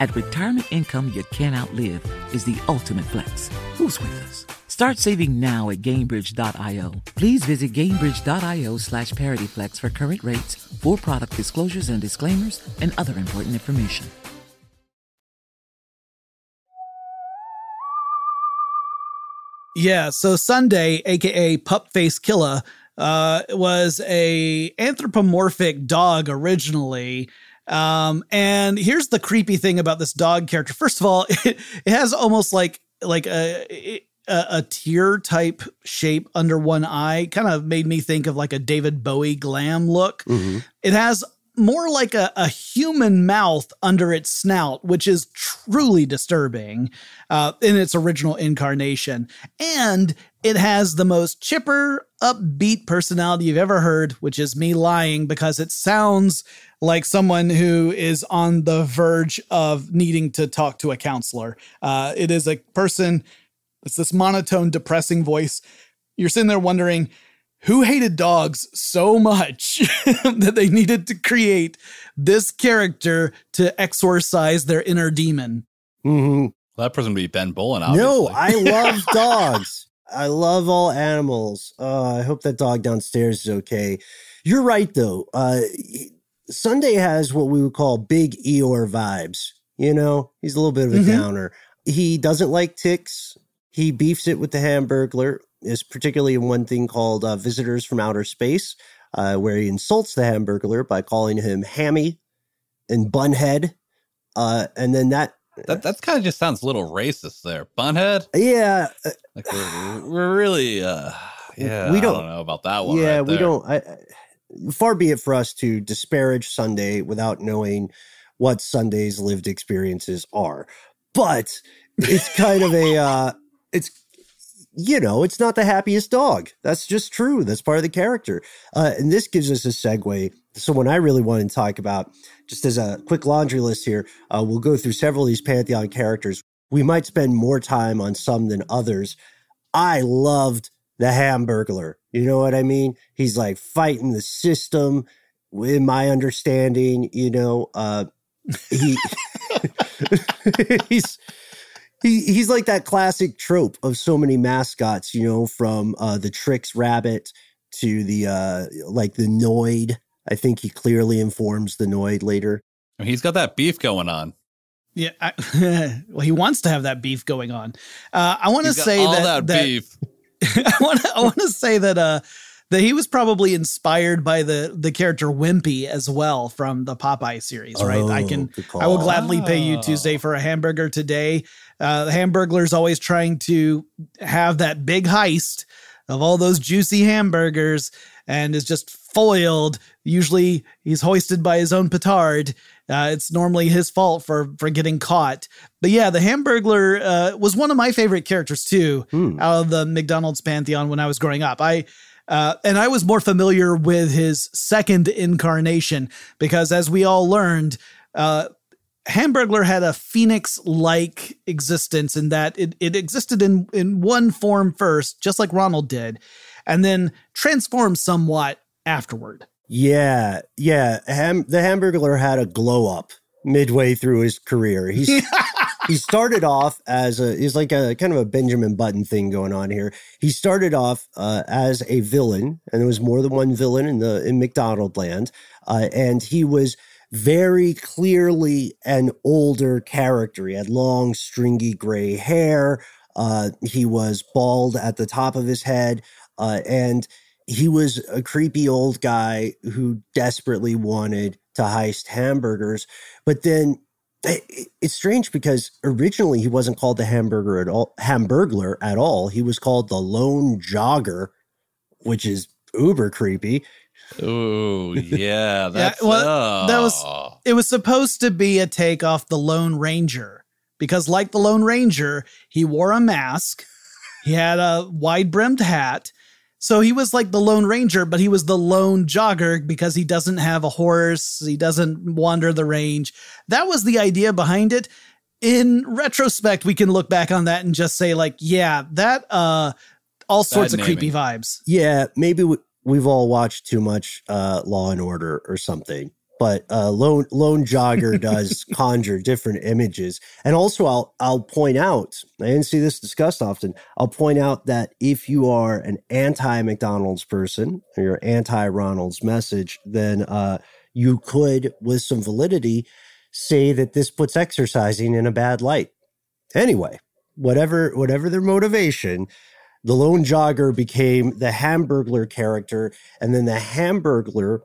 [SPEAKER 13] At retirement income you can't outlive is the ultimate flex. Who's with us? Start saving now at Gainbridge.io. Please visit Gainbridge.io slash ParityFlex for current rates, for product disclosures and disclaimers, and other important information.
[SPEAKER 3] Yeah, so Sundae, aka Pup Face Killa, uh, was a anthropomorphic dog originally. Um, and here's the creepy thing about this dog character. First of all, it, it has almost like like a, a a tear type shape under one eye. Kind of made me think of like a David Bowie glam look. It has more like a, a human mouth under its snout, which is truly disturbing uh, in its original incarnation. And it has the most chipper, upbeat personality you've ever heard, which is me lying because it sounds like someone who is on the verge of needing to talk to a counselor. Uh, it is a person, it's this monotone, depressing voice. You're sitting there wondering, who hated dogs so much that they needed to create this character to exorcise their inner demon.
[SPEAKER 1] Mm-hmm.
[SPEAKER 5] That person would be Ben Bowlin.
[SPEAKER 1] No, I love dogs. I love all animals. Uh, I hope that dog downstairs is okay. You're right, though. Uh, Sundae has what we would call big Eeyore vibes. You know, he's a little bit of a
[SPEAKER 3] Mhm.
[SPEAKER 1] downer. He doesn't like ticks. He beefs it with the Hamburglar, is particularly in one thing called uh, Visitors from Outer Space, uh, where he insults the Hamburglar by calling him Hammy and Bunhead. Uh, and then that
[SPEAKER 5] That that kind of just sounds a little racist there. Bunhead?
[SPEAKER 1] Yeah. uh,
[SPEAKER 5] Like we're, we're really uh yeah,
[SPEAKER 1] We don't-
[SPEAKER 5] don't know about that one.
[SPEAKER 1] yeah,
[SPEAKER 5] right
[SPEAKER 1] we don't. I- far be it for us to disparage Sundae without knowing what Sundae's lived experiences are. But it's kind of a, uh, it's, you know, it's not the happiest dog. That's just true. That's part of the character. Uh, and this gives us a segue. So when I really want to talk about, just as a quick laundry list here, uh, we'll go through several of these Pantheon characters. We might spend more time on some than others. I loved the Hamburglar. You know what I mean? He's like fighting the system. In my understanding, you know, uh, he he's he, he's like that classic trope of so many mascots. You know, from uh, the Trix Rabbit to the uh, like the Noid. I think he clearly informs the Noid later.
[SPEAKER 5] He's got that beef going on.
[SPEAKER 3] Yeah, I, well, he wants to have that beef going on. Uh, I want to say
[SPEAKER 5] all
[SPEAKER 3] that,
[SPEAKER 5] that beef.
[SPEAKER 3] I want to I want to say that uh that he was probably inspired by the the character Wimpy as well from the Popeye series, right? I
[SPEAKER 1] Oh,
[SPEAKER 3] can I will gladly pay you Tuesday for a hamburger today. Uh, the Hamburglar's always trying to have that big heist of all those juicy hamburgers and is just foiled. Usually he's hoisted by his own petard. Uh, it's normally his fault for for getting caught. But yeah, the Hamburglar uh, was one of my favorite characters too out of the McDonald's pantheon when I was growing up. I uh, and I was more familiar with his second incarnation because, as we all learned, uh, Hamburglar had a phoenix-like existence in that it, it existed in in one form first, just like Ronald did, and then transformed somewhat afterward.
[SPEAKER 1] Yeah, yeah. Ham, the Hamburglar had a glow up midway through his career. He's he started off as a he's like a kind of a Benjamin Button thing going on here. He started off uh, as a villain, and there was more than one villain in the in McDonald land, uh, and he was very clearly an older character. He had long, stringy gray hair. Uh, he was bald at the top of his head, uh, and he was a creepy old guy who desperately wanted to heist hamburgers. But then it's strange because originally he wasn't called the hamburger at all, hamburglar at all. He was called the lone jogger, which is uber creepy.
[SPEAKER 5] Ooh, yeah. That's
[SPEAKER 3] well, that was
[SPEAKER 5] oh.
[SPEAKER 3] it was supposed to be a take off the Lone Ranger because, like the Lone Ranger, he wore a mask, he had a wide brimmed hat. So he was like the Lone Ranger, but he was the lone jogger because he doesn't have a horse, he doesn't wander the range. That was the idea behind it. In retrospect, we can look back on that and just say, like, yeah, that uh all sorts of creepy vibes.
[SPEAKER 1] Yeah, maybe we, we've all watched too much uh, Law and Order or something. But uh, lone lone jogger does conjure different images, and also I'll I'll point out I didn't see this discussed often. I'll point out that if you are an anti McDonald's person or you're anti Ronald's message, then uh, you could, with some validity, say that this puts exercising in a bad light. Anyway, whatever whatever their motivation, the lone jogger became the hamburglar character and then the hamburglar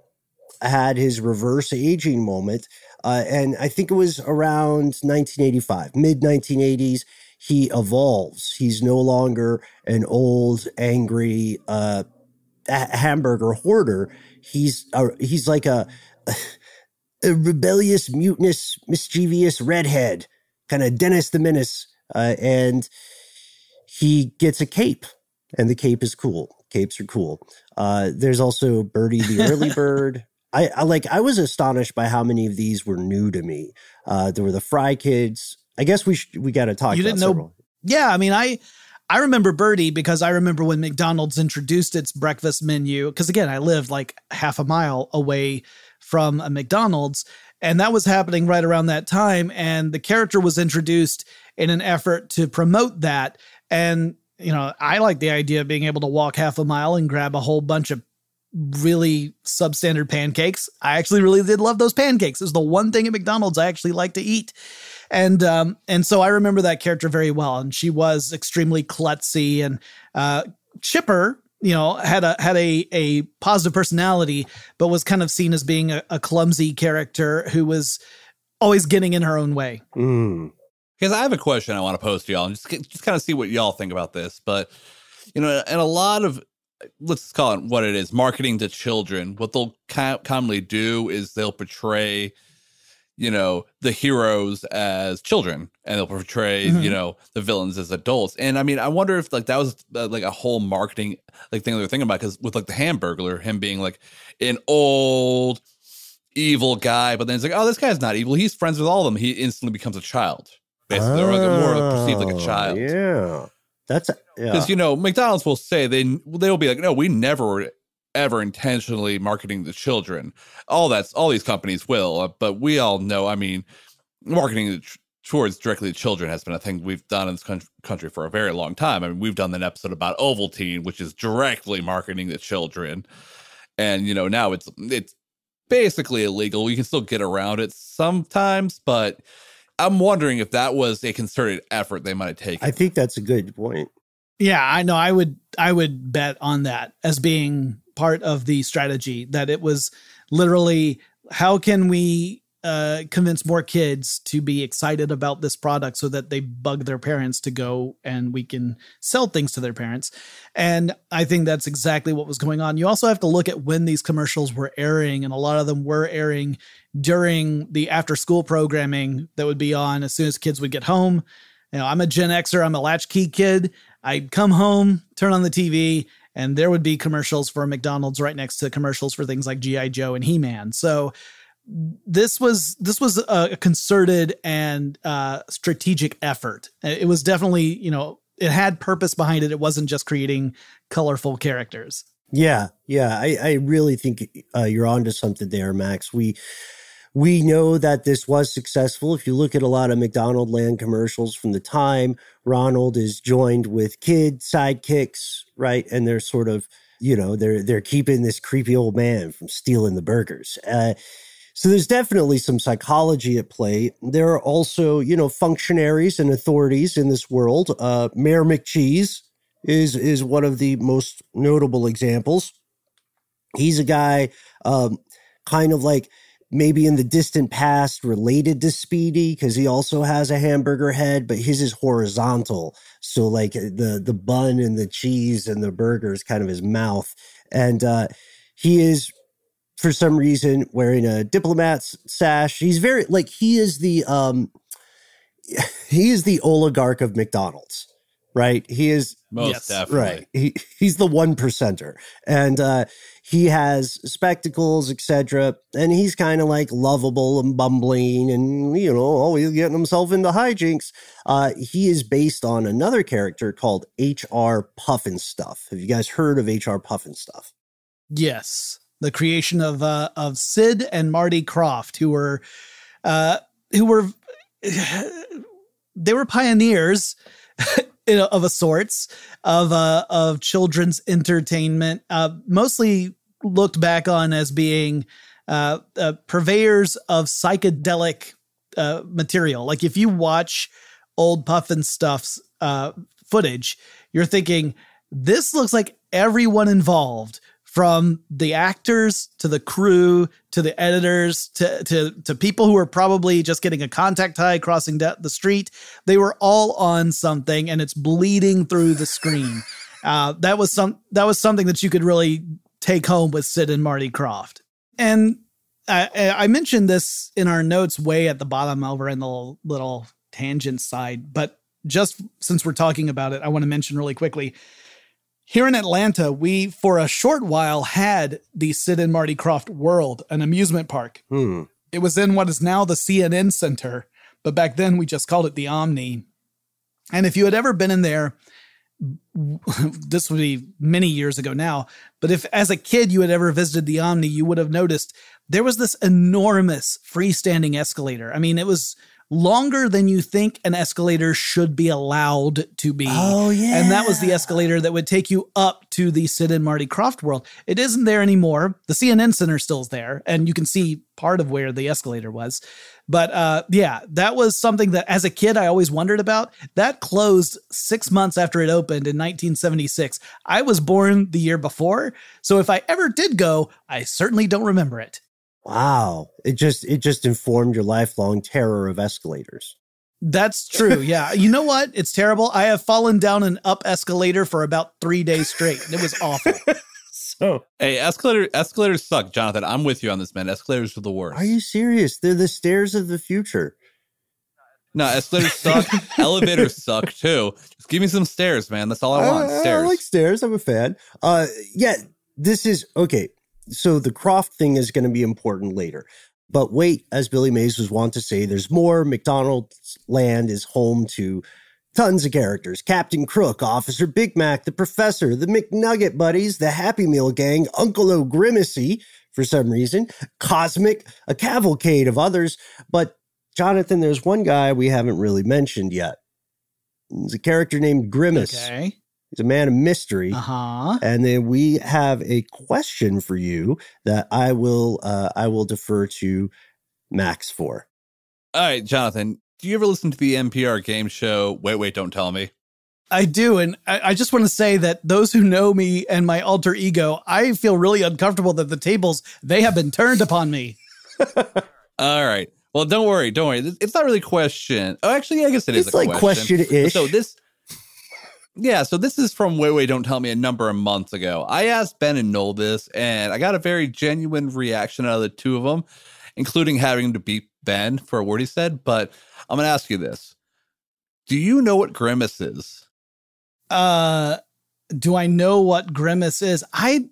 [SPEAKER 1] had his reverse aging moment uh, and i think it was around 1985 mid 1980s he evolves. He's no longer an old angry uh, hamburger hoarder. He's uh, he's like a a rebellious mutinous mischievous redhead kind of dennis the menace uh, and he gets a cape and the cape is cool. Capes are cool. Uh, there's also birdie the early bird I, I like i was astonished by how many of these were new to me uh, there were the fry kids i guess we should we got to talk
[SPEAKER 3] you
[SPEAKER 1] about
[SPEAKER 3] didn't know
[SPEAKER 1] several.
[SPEAKER 3] yeah i mean i i remember birdie because i remember when mcdonald's introduced its breakfast menu because again i lived like half a mile away from a mcdonald's And that was happening right around that time. And the character was introduced in an effort to promote that. And, you know, I like the idea of being able to walk half a mile and grab a whole bunch of really substandard pancakes. I actually really did love those pancakes. It's the one thing at McDonald's I actually like to eat. And um, and so I remember that character very well. And she was extremely klutzy and uh, Chipper, you know, had a had a a positive personality, but was kind of seen as being a, a clumsy character who was always getting in her own way.
[SPEAKER 5] Because I have a question I want to pose to y'all and just, just kind of see what y'all think about this. But, you know, and a lot of, let's call it what it is marketing to children, what they'll co- commonly do is they'll portray, you know, the heroes as children and they'll portray,
[SPEAKER 14] Mhm.
[SPEAKER 5] you know, the villains as adults. And I mean, I wonder if like that was uh, like a whole marketing like thing they were thinking about because with like the Hamburglar, him being like an old, evil guy, but then it's like, oh, this guy's not evil. He's friends with all of them. He instantly becomes a child, basically, or like more perceived like a
[SPEAKER 1] Oh,
[SPEAKER 5] child.
[SPEAKER 1] Yeah. That's yeah.
[SPEAKER 5] Because you know, McDonald's will say they they'll be like, no, we never ever intentionally marketing to children. All that's all these companies will, uh, but we all know. I mean, marketing towards directly to children has been a thing we've done in this coun- country for a very long time. I mean, we've done an episode about Ovaltine, which is directly marketing to children, and you know now it's it's basically illegal. You can still get around it sometimes, but. I'm wondering if that was a concerted effort they might have taken.
[SPEAKER 1] I think that's a good point.
[SPEAKER 3] Yeah, I know. I would I would bet on that as being part of the strategy that it was literally how can we uh, convince more kids to be excited about this product so that they bug their parents to go and we can sell things to their parents. And I think that's exactly what was going on. You also have to look at when these commercials were airing, and a lot of them were airing during the after school programming that would be on as soon as kids would get home. You know, I'm a Gen Xer, I'm a latchkey kid. I'd come home, turn on the TV, and there would be commercials for McDonald's right next to commercials for things like GI Joe and He Man. So this was this was a concerted and uh, strategic effort. It was definitely you know it had purpose behind it. It wasn't just creating colorful characters.
[SPEAKER 1] Yeah, yeah, I, I really think uh, you're onto something there, Max. We we know that this was successful. If you look at a lot of McDonald Land commercials from the time, Ronald is joined with kid sidekicks, right? And they're sort of, you know, they're they're keeping this creepy old man from stealing the burgers. Uh, so there's definitely some psychology at play. There are also, you know, functionaries and authorities in this world. Uh, Mayor McCheese is is one of the most notable examples. He's a guy, um, kind of like maybe in the distant past related to Speedee because he also has a hamburger head, but his is horizontal. So like the the bun and the cheese and the burger is kind of his mouth, and uh, he is for some reason wearing a diplomat's sash. He's very like he is the um he is the oligarch of McDonald's, right? He is
[SPEAKER 5] Most definitely.
[SPEAKER 1] right. He he's the one percenter, and uh, he has spectacles, etc. And he's kind of like lovable and bumbling, and you know always getting himself into hijinks. Uh, he is based on another character called H.R. Pufnstuf. Have you guys heard of H.R. Pufnstuf?
[SPEAKER 3] Yes, the creation of uh, of Sid and Marty Krofft, who were uh, who were they were pioneers a- of a sorts of uh, of children's entertainment, uh, mostly looked back on as being uh, uh, purveyors of psychedelic uh, material. Like if you watch old Pufnstuf's uh, footage, you're thinking this looks like everyone involved from the actors to the crew to the editors to to to people who were probably just getting a contact high crossing the street. They were all on something and it's bleeding through the screen. Uh, that was some that was something that you could really take home with sid and marty krofft. And I, I mentioned this in our notes way at the bottom over in the little, little tangent side but just since we're talking about it i want to mention really quickly here in Atlanta, we for a short while had the Sid and Marty Krofft World, an amusement park.
[SPEAKER 1] Hmm.
[SPEAKER 3] It was in what is now the CNN Center, but back then we just called it the Omni. And if you had ever been in there, this would be many years ago now, but if as a kid you had ever visited the Omni, you would have noticed there was this enormous freestanding escalator. I mean, it was longer than you think an escalator should be allowed to be.
[SPEAKER 1] Oh, yeah.
[SPEAKER 3] And that was the escalator that would take you up to the Sid and Marty Krofft world. It isn't there anymore. The CNN Center still's there, and you can see part of where the escalator was. But uh, yeah, that was something that as a kid I always wondered about. That closed six months after it opened in 1976. I was born the year before, so if I ever did go, I certainly don't remember it.
[SPEAKER 1] Wow. It just it just informed your lifelong terror of escalators.
[SPEAKER 3] That's true. Yeah. You know what? It's terrible. I have fallen down an up escalator for about three days straight. It was awful.
[SPEAKER 1] so
[SPEAKER 5] Hey, escalator escalators suck, Jonathan. I'm with you on this, man. Escalators are the worst.
[SPEAKER 1] Are you serious? They're the stairs of the future.
[SPEAKER 5] No, escalators suck. Elevators suck too. Just give me some stairs, man. That's all I want.
[SPEAKER 1] Uh,
[SPEAKER 5] stairs.
[SPEAKER 1] I like stairs. I'm a fan. Uh, yeah, this is okay. So the Krofft thing is going to be important later. But wait, as Billy Mays was wont to say, there's more. McDonald's Land is home to tons of characters Captain Crook, Officer Big Mac, the Professor, the McNugget Buddies, the Happy Meal Gang, Uncle O'Grimacey, for some reason, CosMc, a cavalcade of others. But Jonathan, there's one guy we haven't really mentioned yet. He's a character named Grimace.
[SPEAKER 3] Okay.
[SPEAKER 1] He's a man of mystery.
[SPEAKER 3] Uh-huh.
[SPEAKER 1] And then we have a question for you that I will uh, I will defer to Max for.
[SPEAKER 5] All right, Jonathan. Do you ever listen to the NPR game show? Wait, wait, don't tell me.
[SPEAKER 3] I do. And I, I just want to say that those who know me and my alter ego, I feel really uncomfortable that the tables, they have been turned upon me.
[SPEAKER 5] All right. Well, don't worry, don't worry. It's not really a question. Oh, actually, I guess it is
[SPEAKER 1] It's
[SPEAKER 5] a
[SPEAKER 1] like
[SPEAKER 5] question.
[SPEAKER 1] question-ish.
[SPEAKER 5] So this, yeah. So this is from Wait, Wait, Don't Tell Me a number of months ago. I asked Ben and Noel this, and I got a very genuine reaction out of the two of them, including having to beat Ben for a word he said. But I'm going to ask you this: Do you know what grimace is?
[SPEAKER 3] Uh do I know what Grimace is? I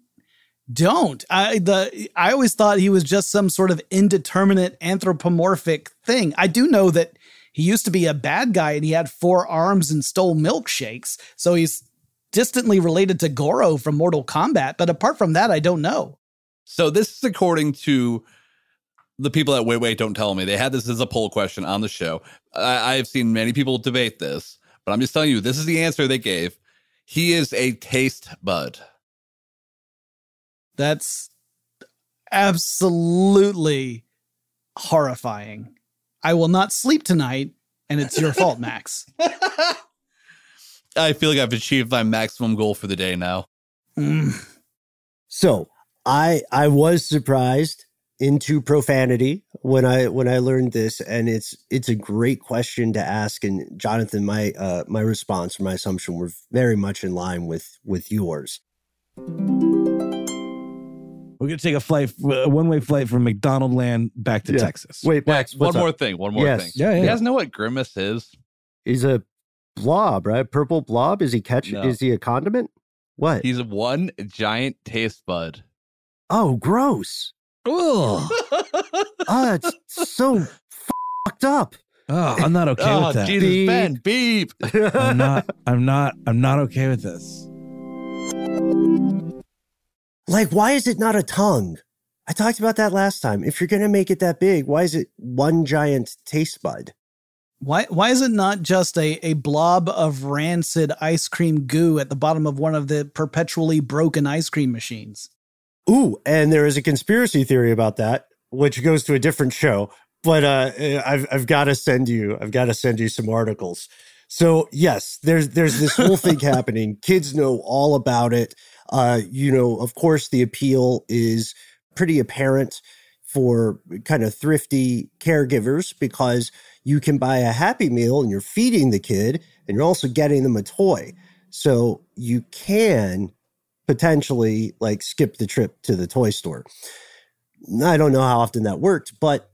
[SPEAKER 3] don't. I the I always thought he was just some sort of indeterminate anthropomorphic thing. I do know that he used to be a bad guy and he had four arms and stole milkshakes. So he's distantly related to Goro from Mortal Kombat, but apart from that I don't know.
[SPEAKER 5] So this is according to the people at Wait Wait Don't Tell Me. They had this as a poll question on the show. I, I have seen many people debate this, but I'm just telling you, this is the answer they gave. He is a taste bud.
[SPEAKER 3] That's absolutely horrifying. I will not sleep tonight and it's your fault, Max.
[SPEAKER 5] I feel like I've achieved my maximum goal for the day now.
[SPEAKER 1] So I I was surprised into profanity when I when I learned this, and it's it's a great question to ask. And Jonathan, my uh, my response or my assumption were very much in line with with yours.
[SPEAKER 4] We're gonna take a flight, uh, a one-way flight from McDonald Land back to
[SPEAKER 1] Yeah.
[SPEAKER 4] Texas.
[SPEAKER 1] Wait, Max,
[SPEAKER 5] one
[SPEAKER 1] what's
[SPEAKER 5] more
[SPEAKER 1] up?
[SPEAKER 5] thing. One more
[SPEAKER 1] Yes.
[SPEAKER 5] thing.
[SPEAKER 1] Yeah,
[SPEAKER 5] You
[SPEAKER 1] yeah.
[SPEAKER 5] guys know what grimace is?
[SPEAKER 1] He's a blob, right? Purple blob. Is he catch?
[SPEAKER 5] No.
[SPEAKER 1] Is he a condiment? What?
[SPEAKER 5] He's one giant taste bud.
[SPEAKER 1] oh, gross.
[SPEAKER 4] Oh,
[SPEAKER 1] Oh, it's so fucked up.
[SPEAKER 4] oh, I'm not okay
[SPEAKER 5] oh,
[SPEAKER 4] with that.
[SPEAKER 5] Jesus,
[SPEAKER 1] Beep.
[SPEAKER 5] Ben, beep.
[SPEAKER 4] I'm not. I'm not. I'm not okay with this.
[SPEAKER 1] Like, why is it not a tongue? I talked about that last time. If you're gonna make it that big, why is it one giant taste bud?
[SPEAKER 3] Why why is it not just a, a blob of rancid ice cream goo at the bottom of one of the perpetually broken ice cream machines?
[SPEAKER 1] Ooh, and there is a conspiracy theory about that, which goes to a different show. But uh, I've I've got to send you I've got to send you some articles. So yes, there's there's this whole thing happening. Kids know all about it. Uh, you know, of course, the appeal is pretty apparent for kind of thrifty caregivers because you can buy a Happy Meal and you're feeding the kid, and you're also getting them a toy. So you can potentially like skip the trip to the toy store. I don't know how often that worked, but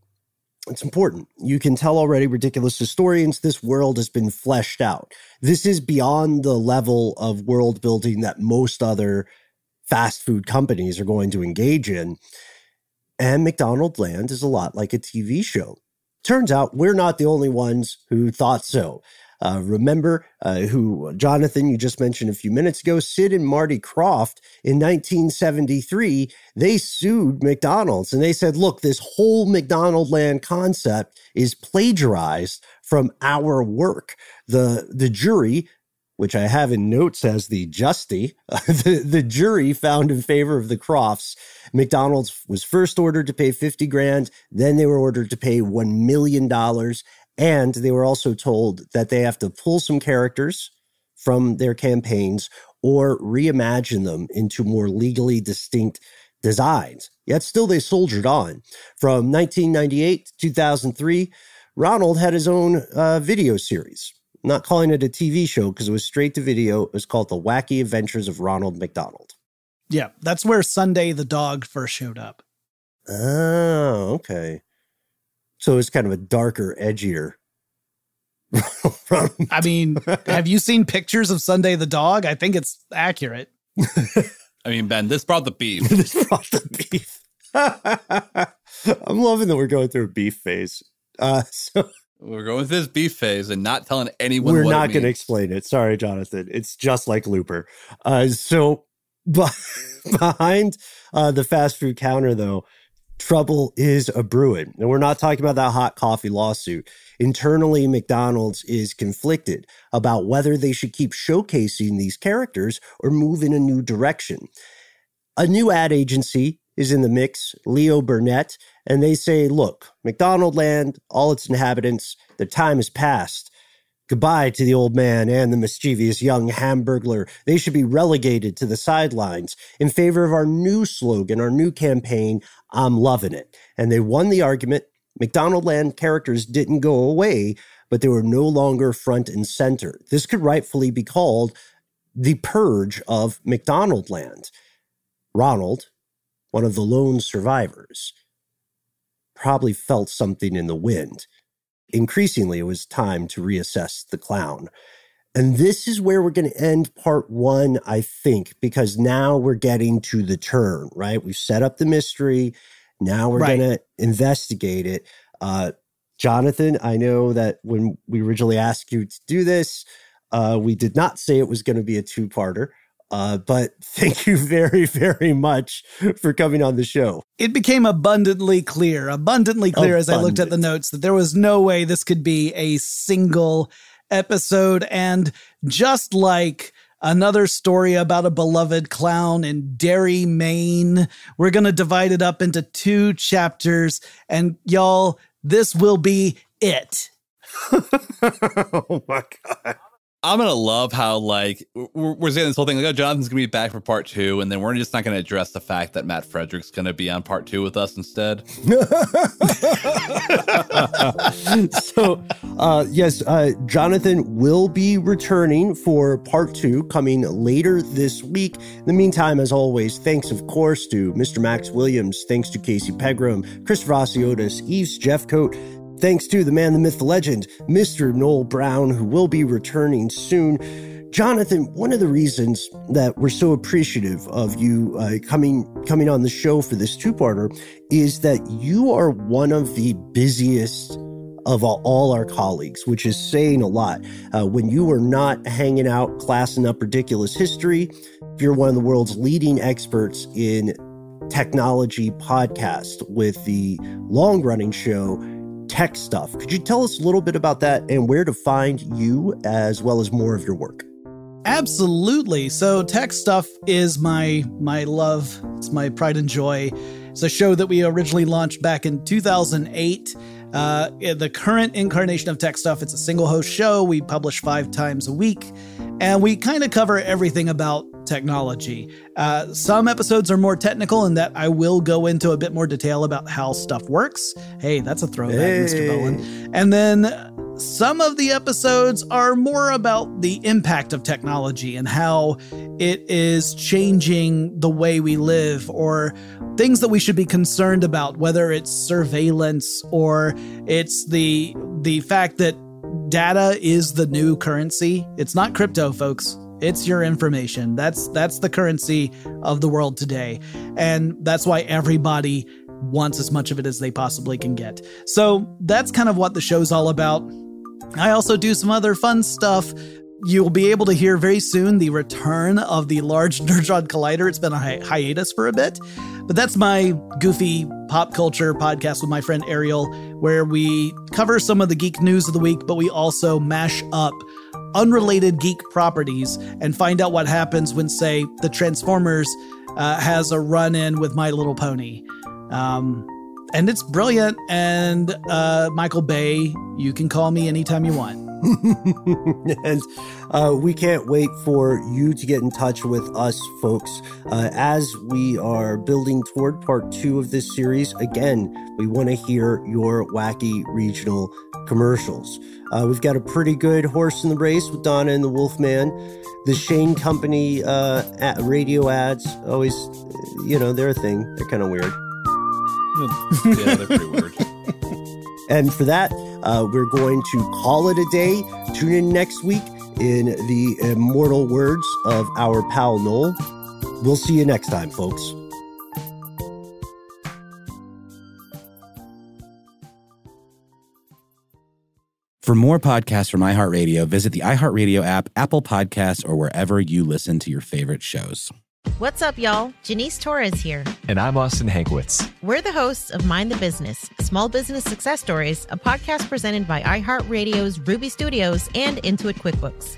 [SPEAKER 1] it's important. You can tell already, ridiculous historians, this world has been fleshed out. This is beyond the level of world building that most other fast food companies are going to engage in. And McDonald Land is a lot like a TV show. Turns out we're not the only ones who thought so. Uh, remember uh, who Jonathan, you just mentioned a few minutes ago, Sid and Marty Krofft in 1973, they sued McDonald's and they said, look, this whole McDonald land concept is plagiarized from our work. The, the jury which I have in notes as the justy, the, the jury found in favor of the Kroffts. McDonald's was first ordered to pay 50 grand, then they were ordered to pay $1 million. And they were also told that they have to pull some characters from their campaigns or reimagine them into more legally distinct designs. Yet still they soldiered on. From 1998 to 2003, Ronald had his own uh, video series not calling it a TV show because it was straight to video. It was called The Wacky Adventures of Ronald McDonald.
[SPEAKER 3] Yeah, that's where Sundae the dog first showed up.
[SPEAKER 1] Oh, okay. So it's kind of a darker, edgier.
[SPEAKER 3] I mean, have you seen pictures of Sundae the dog? I think it's accurate.
[SPEAKER 5] I mean, Ben, this brought the beef.
[SPEAKER 1] this brought the beef. I'm loving that we're going through a beef phase. Uh, so
[SPEAKER 5] We're going through this beef phase and not telling anyone.
[SPEAKER 1] We're
[SPEAKER 5] what
[SPEAKER 1] not going to explain it. Sorry, Jonathan. It's just like Looper. Uh, so but behind uh, the fast food counter, though, trouble is a brewing. And we're not talking about that hot coffee lawsuit. Internally, McDonald's is conflicted about whether they should keep showcasing these characters or move in a new direction. A new ad agency is in the mix, Leo Burnett, and they say, look, McDonald Land, all its inhabitants, their time has passed. Goodbye to the old man and the mischievous young hamburglar. They should be relegated to the sidelines in favor of our new slogan, our new campaign, I'm loving it. And they won the argument. McDonald Land characters didn't go away, but they were no longer front and center. This could rightfully be called the purge of McDonald Land. Ronald, one of the lone survivors, probably felt something in the wind. Increasingly, it was time to reassess the clown. And this is where we're going to end part one, I think, because now we're getting to the turn, right? We've set up the mystery. Now we're
[SPEAKER 3] Right.
[SPEAKER 1] going to investigate it. Uh, Jonathan, I know that when we originally asked you to do this, uh, we did not say it was going to be a two parter. Uh, but thank you very, very much for coming on the show.
[SPEAKER 3] It became abundantly clear, abundantly clear as I looked at the notes that there was no way this could be a single episode. And just like another story about a beloved clown in Derry, Maine, we're going to divide it up into two chapters. And y'all, this will be it.
[SPEAKER 1] oh my God.
[SPEAKER 5] I'm gonna love how like we're, we're saying this whole thing like oh Jonathan's gonna be back for part two, and then we're just not gonna address the fact that Matt Frederick's gonna be on part two with us instead.
[SPEAKER 1] so, uh, yes, uh, Jonathan will be returning for part two coming later this week. In the meantime, as always, thanks, of course, to Mr. Max Williams. Thanks to Casey Pegram, Christopher Hasiotis, Eves Jeffcoat. Thanks to the man, the myth, the legend, Mr. Noel Brown, who will be returning soon. Jonathan, one of the reasons that we're so appreciative of you uh, coming coming on the show for this two-parter is that you are one of the busiest of all, our colleagues, which is saying a lot. Uh, when you are not hanging out classing up ridiculous history, you're one of the world's leading experts in technology podcast with the long-running show Tech Stuff. Could you tell us a little bit about that and where to find you as well as more of your work?
[SPEAKER 3] Absolutely. So tech stuff is my my love. It's my pride and joy. It's a show that we originally launched back in 2008. Uh, the current incarnation of tech stuff. It's a single host show. We publish five times a week, and we kind of cover everything about technology. Uh, some episodes are more technical in that I will go into a bit more detail about how stuff works. Hey, that's a throwback, Mr.
[SPEAKER 1] Hey.
[SPEAKER 3] Bowlin. And then some of the episodes are more about the impact of technology and how it is changing the way we live or things that we should be concerned about whether it's surveillance or it's the the fact that data is the new currency. It's not crypto, folks. It's your information. That's that's the currency of the world today. And that's why everybody wants as much of it as they possibly can get. So that's kind of what the show's all about. I also do some other fun stuff. You'll be able to hear very soon the return of the Large Nerdron Collider. It's been a hi- hiatus for a bit, but that's my goofy pop culture podcast with my friend Ariel, where we cover some of the geek news of the week, but we also mash up unrelated geek properties and find out what happens when, say, the Transformers uh, has a run in with My Little Pony. Um, and it's brilliant. And uh, Michael Bay, you can call me anytime you want.
[SPEAKER 1] and uh, we can't wait for you to get in touch with us, folks, uh, as we are building toward part two of this series. Again, we want to hear your wacky regional commercials. Uh, we've got a pretty good horse in the race with Donna and the Wolfman. The Shane Company uh, at radio ads always, you know, they're a thing. They're kind of weird.
[SPEAKER 5] yeah, they're pretty weird.
[SPEAKER 1] And for that, uh, we're going to call it a day. Tune in next week in the immortal words of our pal Noel. We'll see you next time, folks.
[SPEAKER 4] For more podcasts from iHeartRadio, visit the iHeartRadio app, Apple Podcasts, or wherever you listen to your favorite shows.
[SPEAKER 14] What's up, y'all? Janice Torres here.
[SPEAKER 15] And I'm Austin Hankwitz.
[SPEAKER 14] We're the hosts of Mind the Business Small Business Success Stories, a podcast presented by iHeartRadio's Ruby Studios and Intuit QuickBooks.